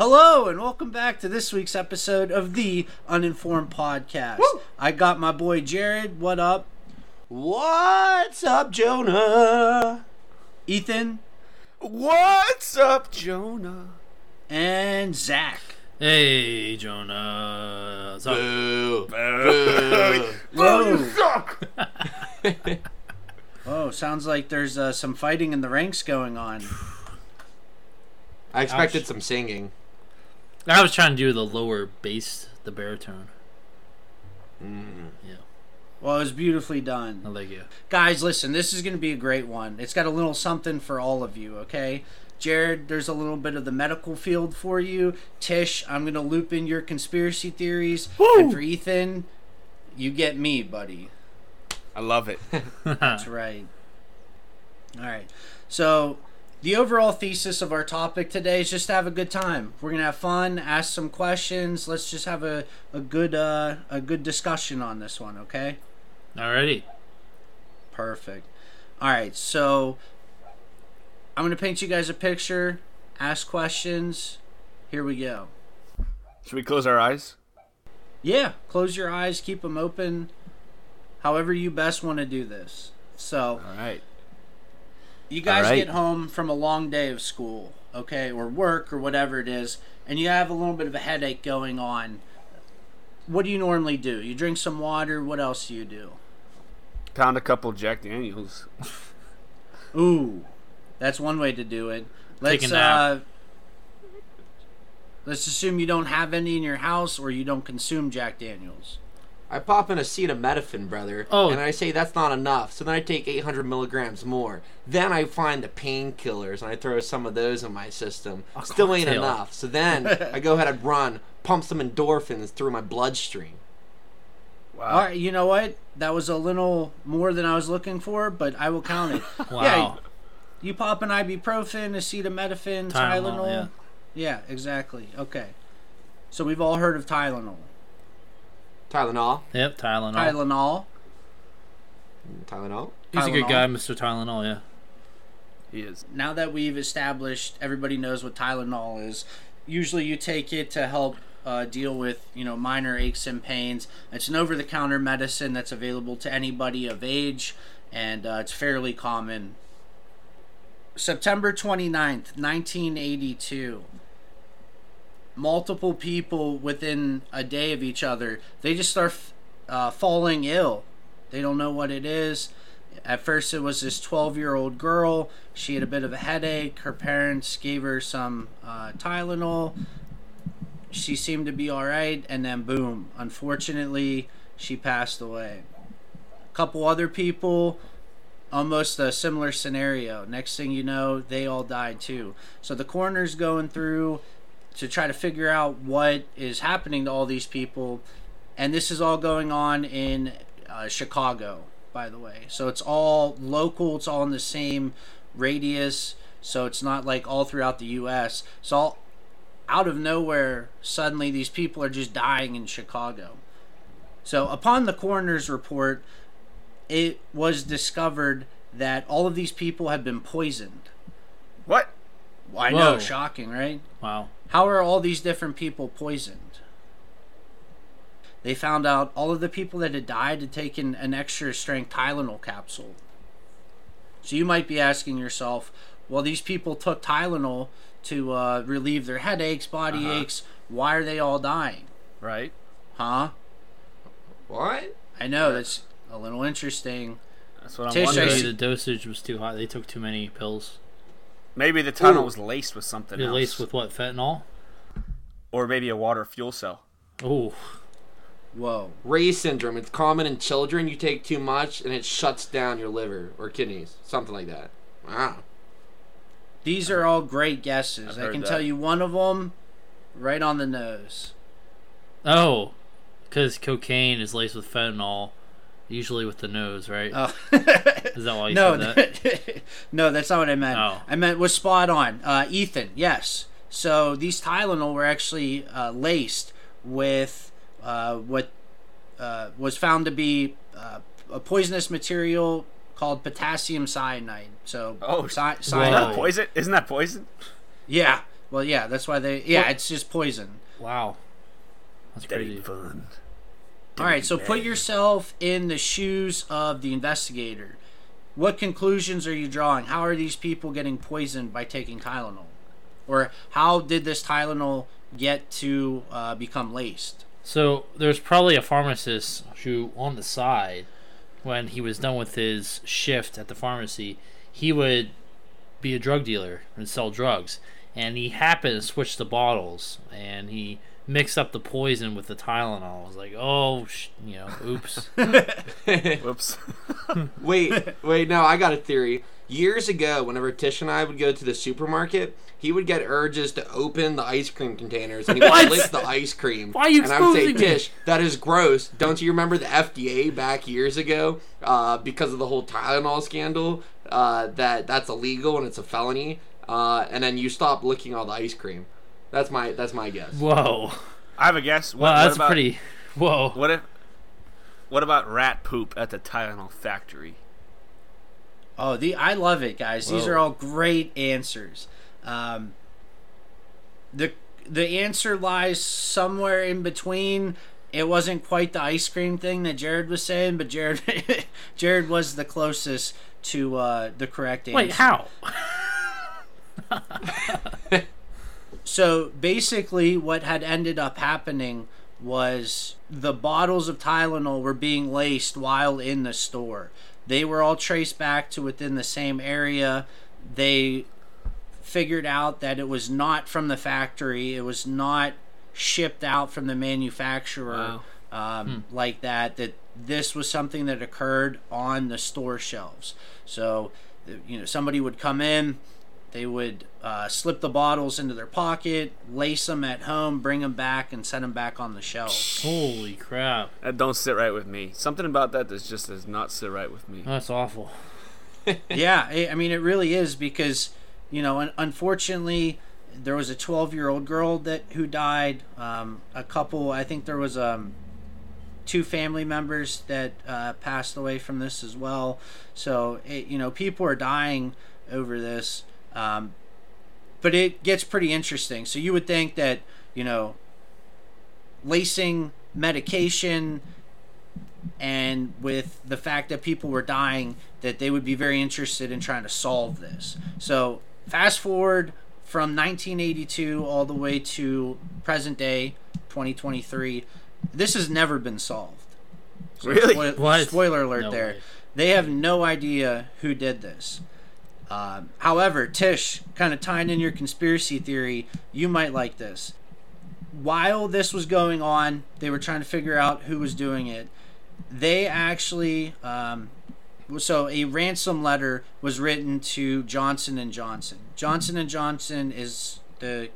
Hello and welcome back to this week's episode of the Uninformed Podcast. I got my boy Jared. What up? What's up, Jonah? Ethan What's up, Jonah? and Zach. Hey, Jonah. What's up? Boo. Boo. Whoa. oh, sounds like there's uh, some fighting in the ranks going on. I expected Ouch. some singing. I was trying to do the lower bass, the baritone. Mm. Yeah, Well, it was beautifully done. I like you. Guys, listen, this is going to be a great one. It's got a little something for all of you, okay? Jared, there's a little bit of the medical field for you. Tish, I'm going to loop in your conspiracy theories. And for Ethan, you get me, buddy. I love it. That's right. All right. So, the overall thesis of our topic today is just to have a good time. We're gonna have fun, ask some questions. Let's just have a, a good uh, a good discussion on this one. Okay. Alrighty. Perfect. All right. So, I'm gonna paint you guys a picture. Ask questions. Here we go. Should we close our eyes? Yeah. Close your eyes. Keep them open. However you best want to do this. So. All right. You guys All right. get home from a long day of school, okay, or work or whatever it is, and you have a little bit of a headache going on. What do you normally do? You drink some water. What else do you do? Pound a couple Jack Daniels. Ooh, that's one way to do it. Let's Take a nap. uh, let's assume you don't have any in your house or you don't consume Jack Daniels. I pop in acetaminophen, brother, Oh. and I say that's not enough. So then I take 800 milligrams more. Then I find the painkillers and I throw some of those in my system. A Still ain't enough. So then I go ahead and run, pump some endorphins through my bloodstream. Wow. All right, you know what? That was a little more than I was looking for, but I will count it. Wow. Yeah, you pop an ibuprofen, acetaminophen, Tylenol. Tylenol, yeah. Yeah, exactly. Okay. So we've all heard of Tylenol. Tylenol. Yep, Tylenol. Tylenol. Tylenol. He's a good Tylenol. guy, Mr. Tylenol. Yeah. He is. Now that we've established everybody knows what Tylenol is, usually you take it to help uh, deal with, you know, minor aches and pains. It's an over-the-counter medicine that's available to anybody of age, and uh, it's fairly common. September 29th, 1982. Multiple people within a day of each other, they just start uh, falling ill. They don't know what it is. At first, it was this 12 year old girl. She had a bit of a headache. Her parents gave her some uh, Tylenol. She seemed to be all right, and then boom, unfortunately, she passed away. A couple other people, almost a similar scenario. Next thing you know, they all died too. So the coroner's going through to try to figure out what is happening to all these people, and this is all going on in uh, Chicago, by the way. So it's all local. It's all in the same radius. So it's not like all throughout the U.S. So all out of nowhere, suddenly these people are just dying in Chicago. So upon the coroner's report, it was discovered that all of these people had been poisoned. What? I know, shocking, right? Wow. How are all these different people poisoned? They found out all of the people that had died had taken an extra strength Tylenol capsule. So you might be asking yourself, well, these people took Tylenol to uh, relieve their headaches, body Uh-huh. aches. Why are they all dying? Right? Huh? What? I know, that's a little interesting. That's what I'm Tish, wondering. Maybe the dosage was too high. They took too many pills. Maybe the tunnel Ooh. was laced with something They else. laced with what? Fentanyl? Or maybe a water fuel cell. Oh, Whoa. Reye syndrome. It's common in children. You take too much and it shuts down your liver or kidneys. Something like that. Wow. These are all great guesses. I've I can that. tell you one of them right on the nose. oh, because cocaine is laced with fentanyl, usually with the nose, right? Oh. Is that why you no, said that? no, that's not what I meant. Oh. I meant was spot on. Uh, Ethan, yes. So these Tylenol were actually uh, laced with uh, what uh, was found to be uh, a poisonous material called potassium cyanide. So Oh, cy- Isn't cyanide. that poison? Isn't that poison? Yeah, Well, yeah, that's why they. Yeah, Well- it's just poison. Wow. That's That crazy. ain't fun. All right, so put yourself in the shoes of the investigator. What conclusions are you drawing? How are these people getting poisoned by taking Tylenol? Or how did this Tylenol get to uh, become laced? So there's probably a pharmacist who, on the side, when he was done with his shift at the pharmacy, he would be a drug dealer and sell drugs. And he happened to switch the bottles, and he mixed up the poison with the Tylenol. I was like, oh, sh- you know, oops. Whoops. Wait, wait, no, I got a theory. Years ago, whenever Tish and I would go to the supermarket, he would get urges to open the ice cream containers and he would What? lick the ice cream. Why are you And I would say, exposing me? Tish, that is gross. Don't you remember the FDA back years ago, uh, because of the whole Tylenol scandal, uh, that that's illegal and it's a felony, uh, and then you stop licking all the ice cream. That's my that's my guess. Whoa. I have a guess. What, Wow, what that's about, pretty. Whoa. What if? What about rat poop at the Tylenol factory? Oh, the I love it, guys. These are all great answers. Um, the the answer lies somewhere in between. It wasn't quite the ice cream thing that Jared was saying, but Jared Jared was the closest to uh, the correct answer. Wait, how? So basically, what had ended up happening was the bottles of Tylenol were being laced while in the store. They were all traced back to within the same area. They figured out that it was not from the factory, it was not shipped out from the manufacturer um, like that, that this was something that occurred on the store shelves. So, you know, somebody would come in, they would uh, slip the bottles into their pocket, lace them at home, bring them back, and set them back on the shelf. Holy crap. That don't sit right with me. Something about that that just does not sit right with me. That's awful. yeah, I I mean, it really is because, you know, un- unfortunately, there was a 12 year old girl that who died. Um, a couple, I think there was um, two family members that uh, passed away from this as well. So, it, you know, people are dying over this. Um, but it gets pretty interesting. So you would think that, you know, lacing medication and with the fact that people were dying that they would be very interested in trying to solve this so fast forward from 1982 all the way to present day 2023 this has never been solved So Really? spoil- What? spoiler alert No there way. they have no idea who did this um, however tish kind of tying in your conspiracy theory you might like this while this was going on, they were trying to figure out who was doing it. They actually, um, so a ransom letter was written to Johnson and Johnson. Johnson and Johnson is the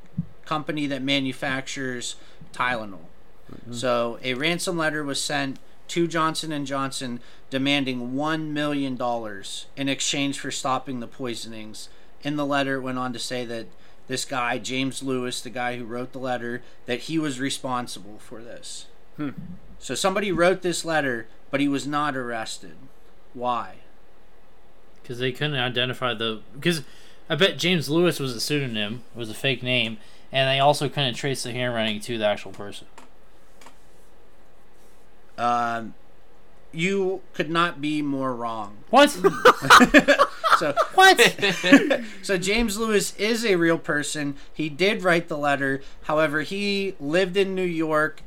company that manufactures Tylenol. Mm-hmm. So a ransom letter was sent to Johnson and Johnson demanding one million dollars in exchange for stopping the poisonings. In the letter, it went on to say that this guy James Lewis, the guy who wrote the letter, that he was responsible for this. Hmm. So somebody wrote this letter, but he was not arrested. Why? Because they couldn't identify the. Because I bet James Lewis was a pseudonym, was a fake name, and they also couldn't trace the handwriting to the actual person. Um, you could not be more wrong. What? So what? So James Lewis is a real person. He did write the letter. However, he lived in New York.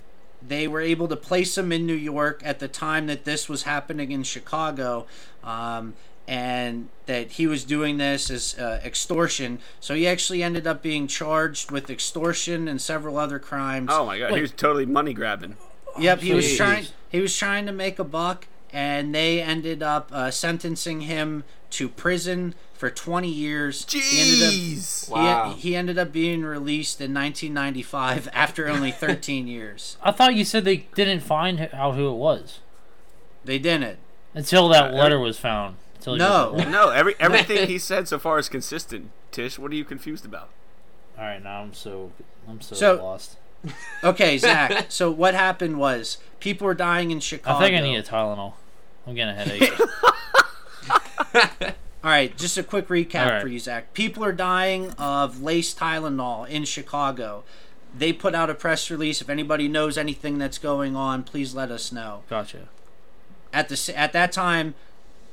They were able to place him in New York at the time that this was happening in Chicago, um, and that he was doing this as uh, extortion. So he actually ended up being charged with extortion and several other crimes. Oh my god, he was totally money grabbing. Yep, he was trying. He was trying to make a buck, and they ended up uh, sentencing him to prison for 20 years. He ended up- Wow. he, he ended up being released in 1995 after only 13 years. I thought you said they didn't find out who it was They didn't. until that Uh, letter was found. Until No. was- No, every everything he said so far is consistent. Tish, what are you confused about? All right, now I'm so I'm so, So- lost. Okay, Zach. so what happened was people were dying in Chicago. I think I need a Tylenol. I'm getting a headache. All right, just a quick recap right. for you, Zach. People are dying of lace Tylenol in Chicago. They put out a press release. If anybody knows anything that's going on, please let us know. Gotcha. At the at that time,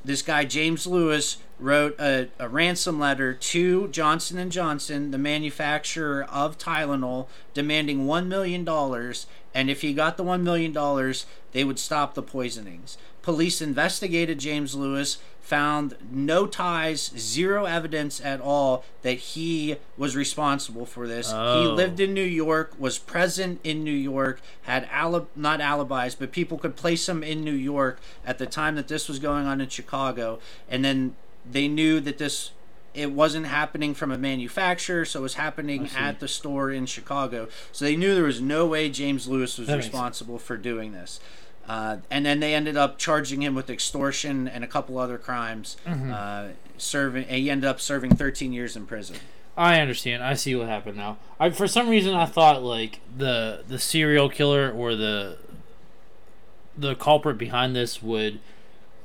this guy James Lewis wrote a, a ransom letter to Johnson and Johnson, the manufacturer of Tylenol, demanding one million dollars. And if he got the one million dollars, they would stop the poisonings. Police investigated James Lewis, found no ties, zero evidence at all that he was responsible for this. He Oh. lived in New York, was present in New York, had ali- not alibis, but people could place him in New York at the time that this was going on in Chicago, and then they knew that this it wasn't happening from a manufacturer, so it was happening at the store in Chicago. So they knew there was no way James Lewis was That responsible for doing this. Uh, and then they ended up charging him with extortion and a couple other crimes. Mm-hmm. Uh, serving, he ended up serving 13 years in prison. I understand. I see what happened now. I for some reason I thought like the the serial killer or the the culprit behind this would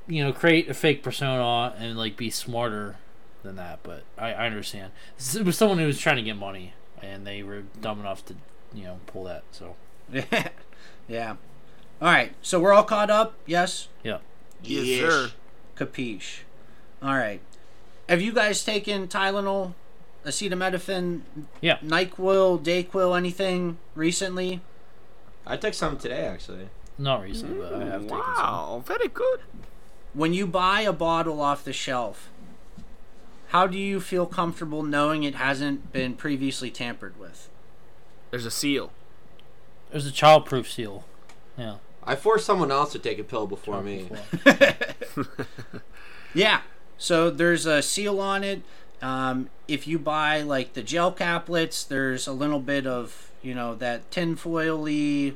you know create a fake persona and like be smarter than that, but I, I understand. It was someone who was trying to get money and they were dumb enough to you know pull that. So yeah. All right. So we're all caught up. Yes. yeah. Yes, Yes. sir. Capiche. All right. Have you guys taken Tylenol, acetaminophen, Yeah. Nyquil, Dayquil, anything recently? I took some today actually. Not recently, but I have taken some. Wow, very good. When you buy a bottle off the shelf, how do you feel comfortable knowing it hasn't been previously tampered with? There's a seal. There's a childproof seal. Yeah. I forced someone else to take a pill before me. Yeah. So there's a seal on it. Um, if you buy like the gel caplets, there's a little bit of you know that tinfoily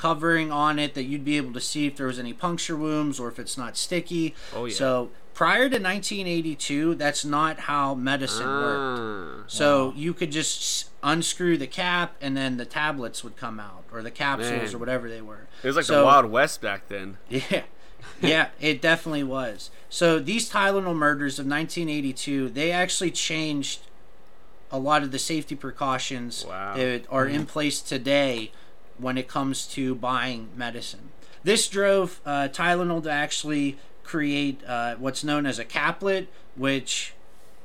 covering on it that you'd be able to see if there was any puncture wounds or if it's not sticky. Oh, yeah. So prior to 1982, that's not how medicine worked. Ah. So you could just unscrew the cap and then the tablets would come out or the capsules Man. or whatever they were. It was like So- the Wild West back then. yeah. Yeah, it definitely was. So these Tylenol murders of 1982, they actually changed a lot of the safety precautions Wow. that are in place today when it comes to buying medicine. This drove uh, Tylenol to actually create uh, what's known as a caplet, which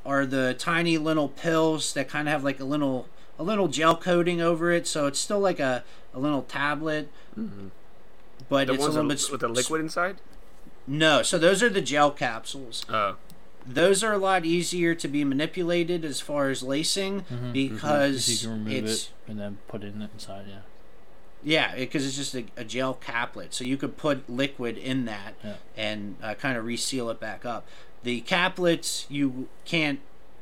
are the tiny little pills that kind of have like a little a little gel coating over it, so it's still like a, a little tablet, but The it's a little bit with the liquid inside. no, so those are the gel capsules. Oh, Those are a lot easier to be manipulated as far as lacing If because you can remove it's it and then put it in inside, yeah. Yeah, because it's just a, a gel caplet, so you could put liquid in that Yeah. and uh, kind of reseal it back up. The caplets you can't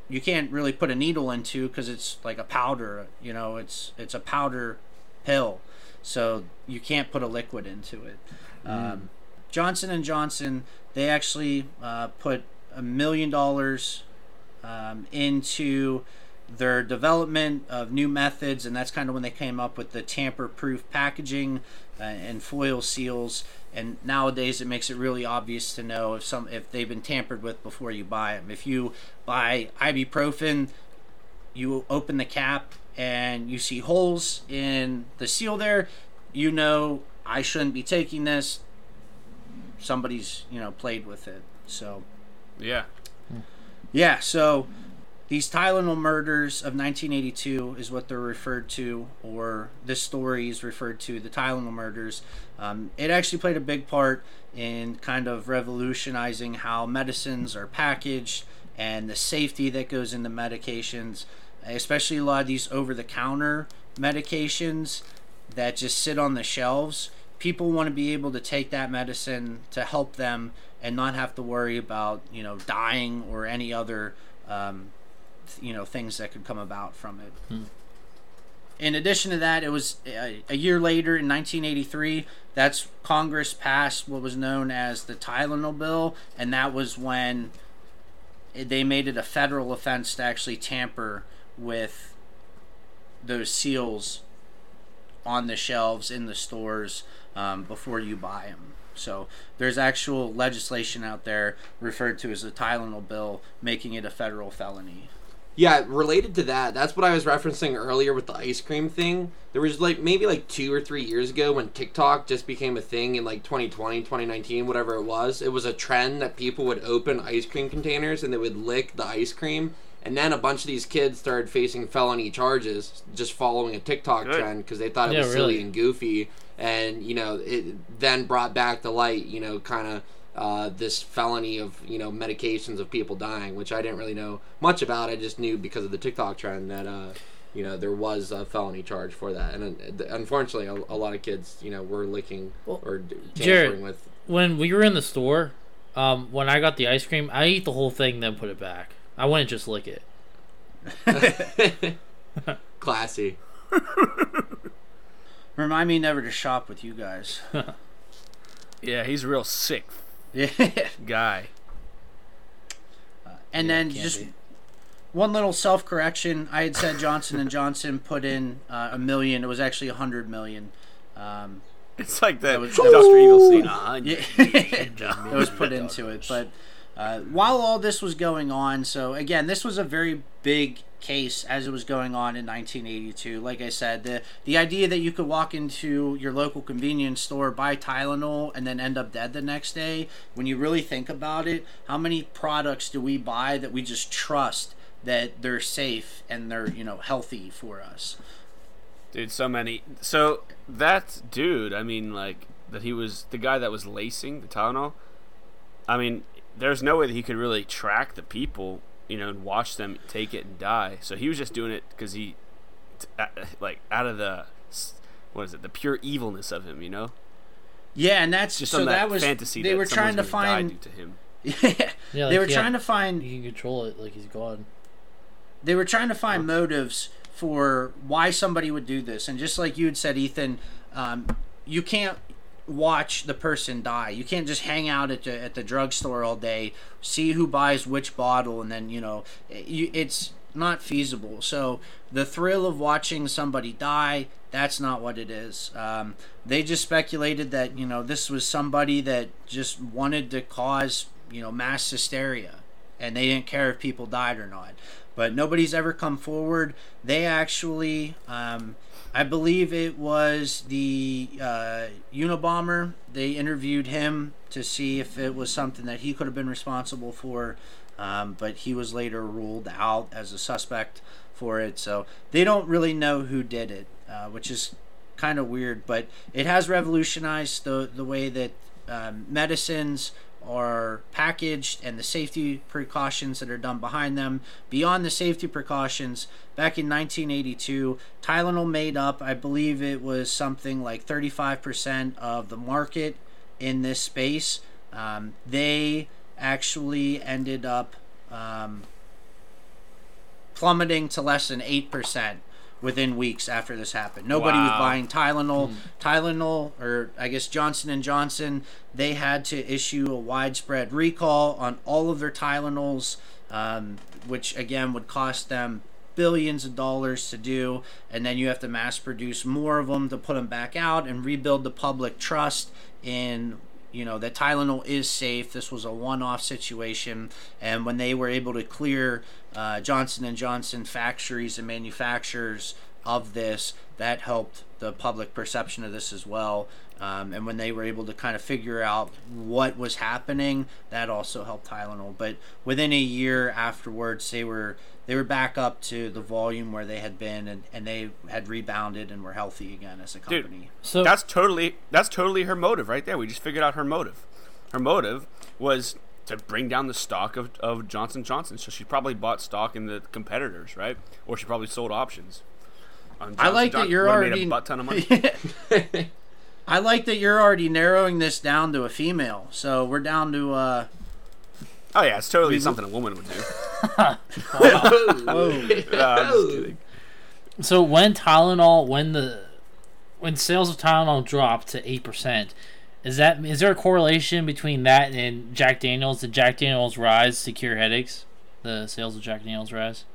you can't really put a needle into because it's like a powder. You know, it's it's a powder pill, so you can't put a liquid into it. Um, Johnson and Johnson they actually uh, put a million dollars um, into their development of new methods, and that's kind of when they came up with the tamper-proof packaging uh, and foil seals. And nowadays, it makes it really obvious to know if some if they've been tampered with before you buy them. If you buy ibuprofen, you open the cap and you see holes in the seal there, you know I shouldn't be taking this. Somebody's you know played with it, so. yeah. Yeah, so these Tylenol murders of 1982 is what they're referred to, or this story is referred to, the Tylenol murders. Um, it actually played a big part in kind of revolutionizing how medicines are packaged and the safety that goes into medications, especially a lot of these over the counter medications that just sit on the shelves. People want to be able to take that medicine to help them and not have to worry about you know dying or any other um, you know things that could come about from it. In addition to that, it was a, a year later in 1983. That's Congress passed what was known as the Tylenol bill, and that was when they made it a federal offense to actually tamper with those seals on the shelves in the stores um, before you buy them. So there's actual legislation out there referred to as the Tylenol bill, making it a federal felony. Yeah, related to that, that's what I was referencing earlier with the ice cream thing. There was like maybe like two or three years ago when TikTok just became a thing in like 2020, 2019, whatever it was. It was a trend that people would open ice cream containers and they would lick the ice cream. And then a bunch of these kids started facing felony charges just following a TikTok Good. trend because they thought it Yeah, was silly and goofy. And, you know, it then brought back to light, you know, kind of uh, this felony of you know medications of people dying, which I didn't really know much about. I just knew because of the TikTok trend that uh, you know there was a felony charge for that, and uh, unfortunately, a, a lot of kids you know were licking Well, or d- Jared- tampering with. When we were in the store, um, when I got the ice cream, I eat the whole thing, then put it back. I wouldn't just lick it. Classy. Remind me never to shop with you guys. Yeah, he's real sick Yeah. guy. and Yeah, then just be. one little self correction. I had said Johnson and Johnson put in uh, a million. It was actually a hundred million. Um, It's like the That was- Dr. Evil scene. Uh, yeah, it was put into it. But uh, while all this was going on, so again, this was a very big case as it was going on in 1982. Like I said, the the idea that you could walk into your local convenience store, buy Tylenol, and then end up dead the next day. When you really think about it, how many products do we buy that we just trust that they're safe and they're you know healthy for us? Dude, so many. So that dude, I mean, like that he was the guy that was lacing the Tylenol. I mean, there's no way that he could really track the people, you know, and watch them take it and die. So he was just doing it because he, like, out of the, what is it, the pure evilness of him, you know, Yeah, and that's just so that, that was fantasy. they that were trying to someone's die find. due to him. Yeah, Yeah, they were yeah. trying to find You can control it like he's gone. they were trying to find motives for why somebody would do this and just like you had said ethan um, you can't watch the person die you can't just hang out at the, at the drugstore all day see who buys which bottle and then you know you, it's not feasible so the thrill of watching somebody die that's not what it is um, they just speculated that you know this was somebody that just wanted to cause you know mass hysteria and they didn't care if people died or not. But nobody's ever come forward. They actually, um, I believe it was the uh, Unabomber. They interviewed him to see if it was something that he could have been responsible for, um, but he was later ruled out as a suspect for it. So they don't really know who did it, uh, which is kind of weird. But it has revolutionized the the way that um, medicines are packaged and the safety precautions that are done behind them. Beyond the safety precautions, back in 1982, Tylenol made up, I believe it was something like 35% of the market in this space. Um, they actually ended up um, plummeting to less than 8% within weeks after this happened. Nobody was buying Tylenol. Tylenol or I guess Johnson and Johnson, they had to issue a widespread recall on all of their Tylenols um, which again would cost them billions of dollars to do and then you have to mass produce more of them to put them back out and rebuild the public trust in you know that Tylenol is safe. This was a one-off situation, and when they were able to clear uh, Johnson and Johnson factories and manufacturers of this, that helped the public perception of this as well. Um, and when they were able to kind of figure out what was happening, that also helped Tylenol. But within a year afterwards, they were they were back up to the volume where they had been, and, and they had rebounded and were healthy again as a company. Dude. company. So That's totally that's totally her motive right there. We just figured out her motive. Her motive was to bring down the stock of, of Johnson Johnson. So she probably bought stock in the competitors, right? Or she probably sold options. on I like Johnson that you're Would've already made a butt ton of money. I like that you're already narrowing this down to a female. So we're down to uh oh yeah, it's totally something a woman would do. whoa. No, I'm just kidding. So when Tylenol, when the when sales of Tylenol drop to eight percent, is that is there a correlation between that and Jack Daniels? Did Jack Daniels rise to cure headaches? The sales of Jack Daniels rise.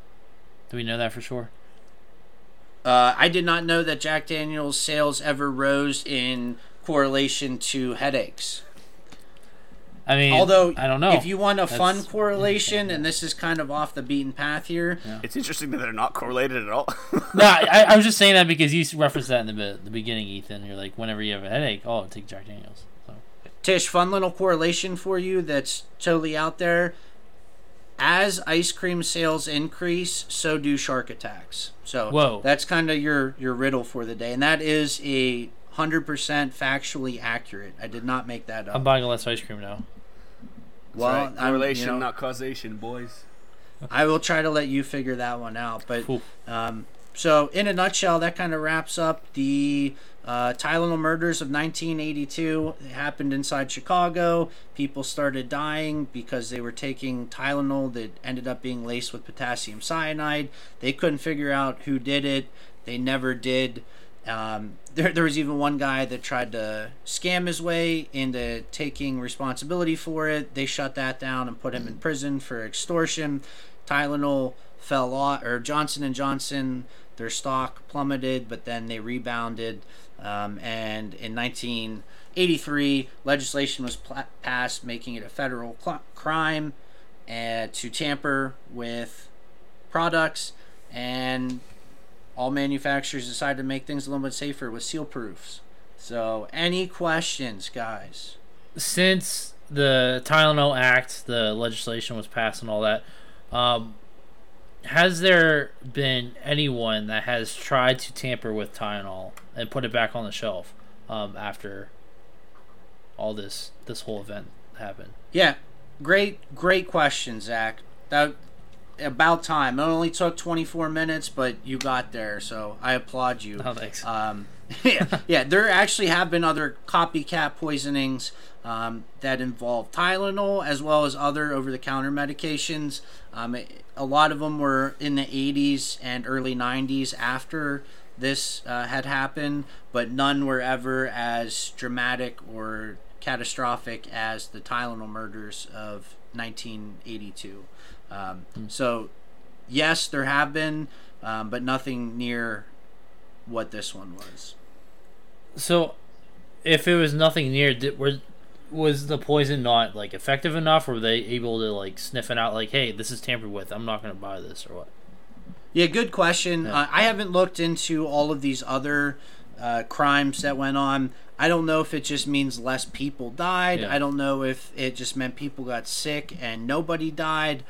Do we know that for sure? Uh, I did not know that Jack Daniel's sales ever rose in correlation to headaches. I mean, Although, I don't know. if you want a fun correlation, and this is kind of off the beaten path here, It's interesting that they're not correlated at all. no, I, I was just saying that because you referenced that in the, the beginning, Ethan. You're like, whenever you have a headache, oh, take Jack Daniels. So. Tish, fun little correlation for you that's totally out there. As ice cream sales increase, so do shark attacks. So Whoa. that's kind of your your riddle for the day, and that is a hundred percent factually accurate. I did not make that up. I'm buying less ice cream now. Well, right. I'm- you correlation, know, not causation, boys. I will try to let you figure that one out. But um, so, in a nutshell, that kind of wraps up the uh, Tylenol murders of 1982. It happened inside Chicago. People started dying because they were taking Tylenol that ended up being laced with potassium cyanide. They couldn't figure out who did it. They never did. Um, there, there was even one guy that tried to scam his way into taking responsibility for it. They shut that down and put him in prison for extortion. Tylenol fell off, or Johnson and Johnson, their stock plummeted, but then they rebounded. Um, and in 1983, legislation was pla- passed making it a federal cl- crime uh, to tamper with products and all manufacturers decided to make things a little bit safer with seal proofs. So, any questions, guys? Since the Tylenol Act, the legislation was passed and all that, um, has there been anyone that has tried to tamper with Tylenol and put it back on the shelf um, after all this this whole event happened? Yeah, great, great question, Zach. That about time. It only took 24 minutes, but you got there, so I applaud you. Oh, thanks. Um, yeah, yeah, there actually have been other copycat poisonings um, that involve Tylenol as well as other over-the-counter medications. Um, it- a lot of them were in the 80s and early 90s after this uh, had happened, but none were ever as dramatic or catastrophic as the Tylenol murders of 1982. Um, So, yes, there have been, um, but nothing near what this one was. So, if it was nothing near, did, were was the poison not like effective enough? Or were they able to like sniff it out? Like, hey, this is tampered with. I'm not gonna buy this or what? Yeah, good question. Yeah. Uh, I haven't looked into all of these other uh, crimes that went on. I don't know if it just means less people died. Yeah. I don't know if it just meant people got sick and nobody died.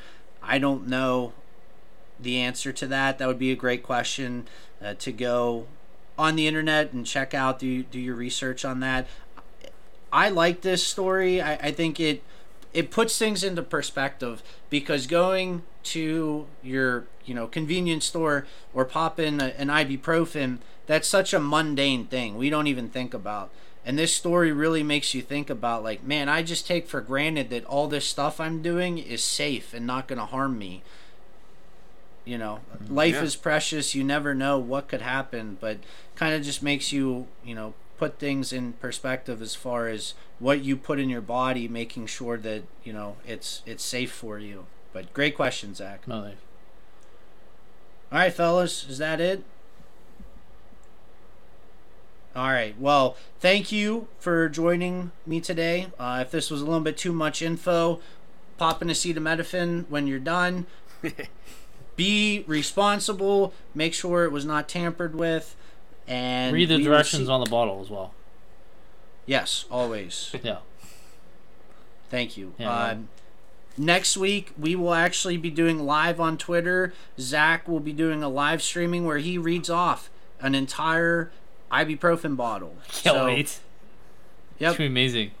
I don't know the answer to that. That would be a great question uh, to go on the internet and check out. Do do your research on that. I like this story. I, I think it it puts things into perspective because going to your you know convenience store or pop in a, an ibuprofen that's such a mundane thing we don't even think about and this story really makes you think about like man i just take for granted that all this stuff i'm doing is safe and not going to harm me. You know mm-hmm. life Yeah. is precious. You never know what could happen but kind of just makes you you know put things in perspective as far as what you put in your body making sure that you know it's it's safe for you. But great question zach. No, all right fellas is that it all right well thank you for joining me today uh, if this was a little bit too much info pop in acetaminophen when you're done be responsible make sure it was not tampered with and Read the directions see- on the bottle as well. yes always Yeah. Thank you. Yeah, uh, next week we will actually be doing live on Twitter. Zach will be doing a live streaming where he reads off an entire ibuprofen bottle. Can't So, wait. It's Yep. gonna be amazing.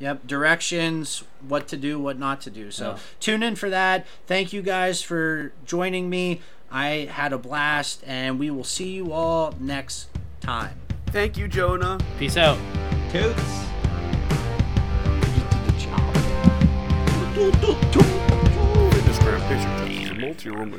Yep. Directions, what to do, what not to do. So Yeah. tune in for that. Thank you guys for joining me. I had a blast, and we will see you all next time. Thank you, Jonah. Peace out. Toots. Fitness gram picture. Multi-room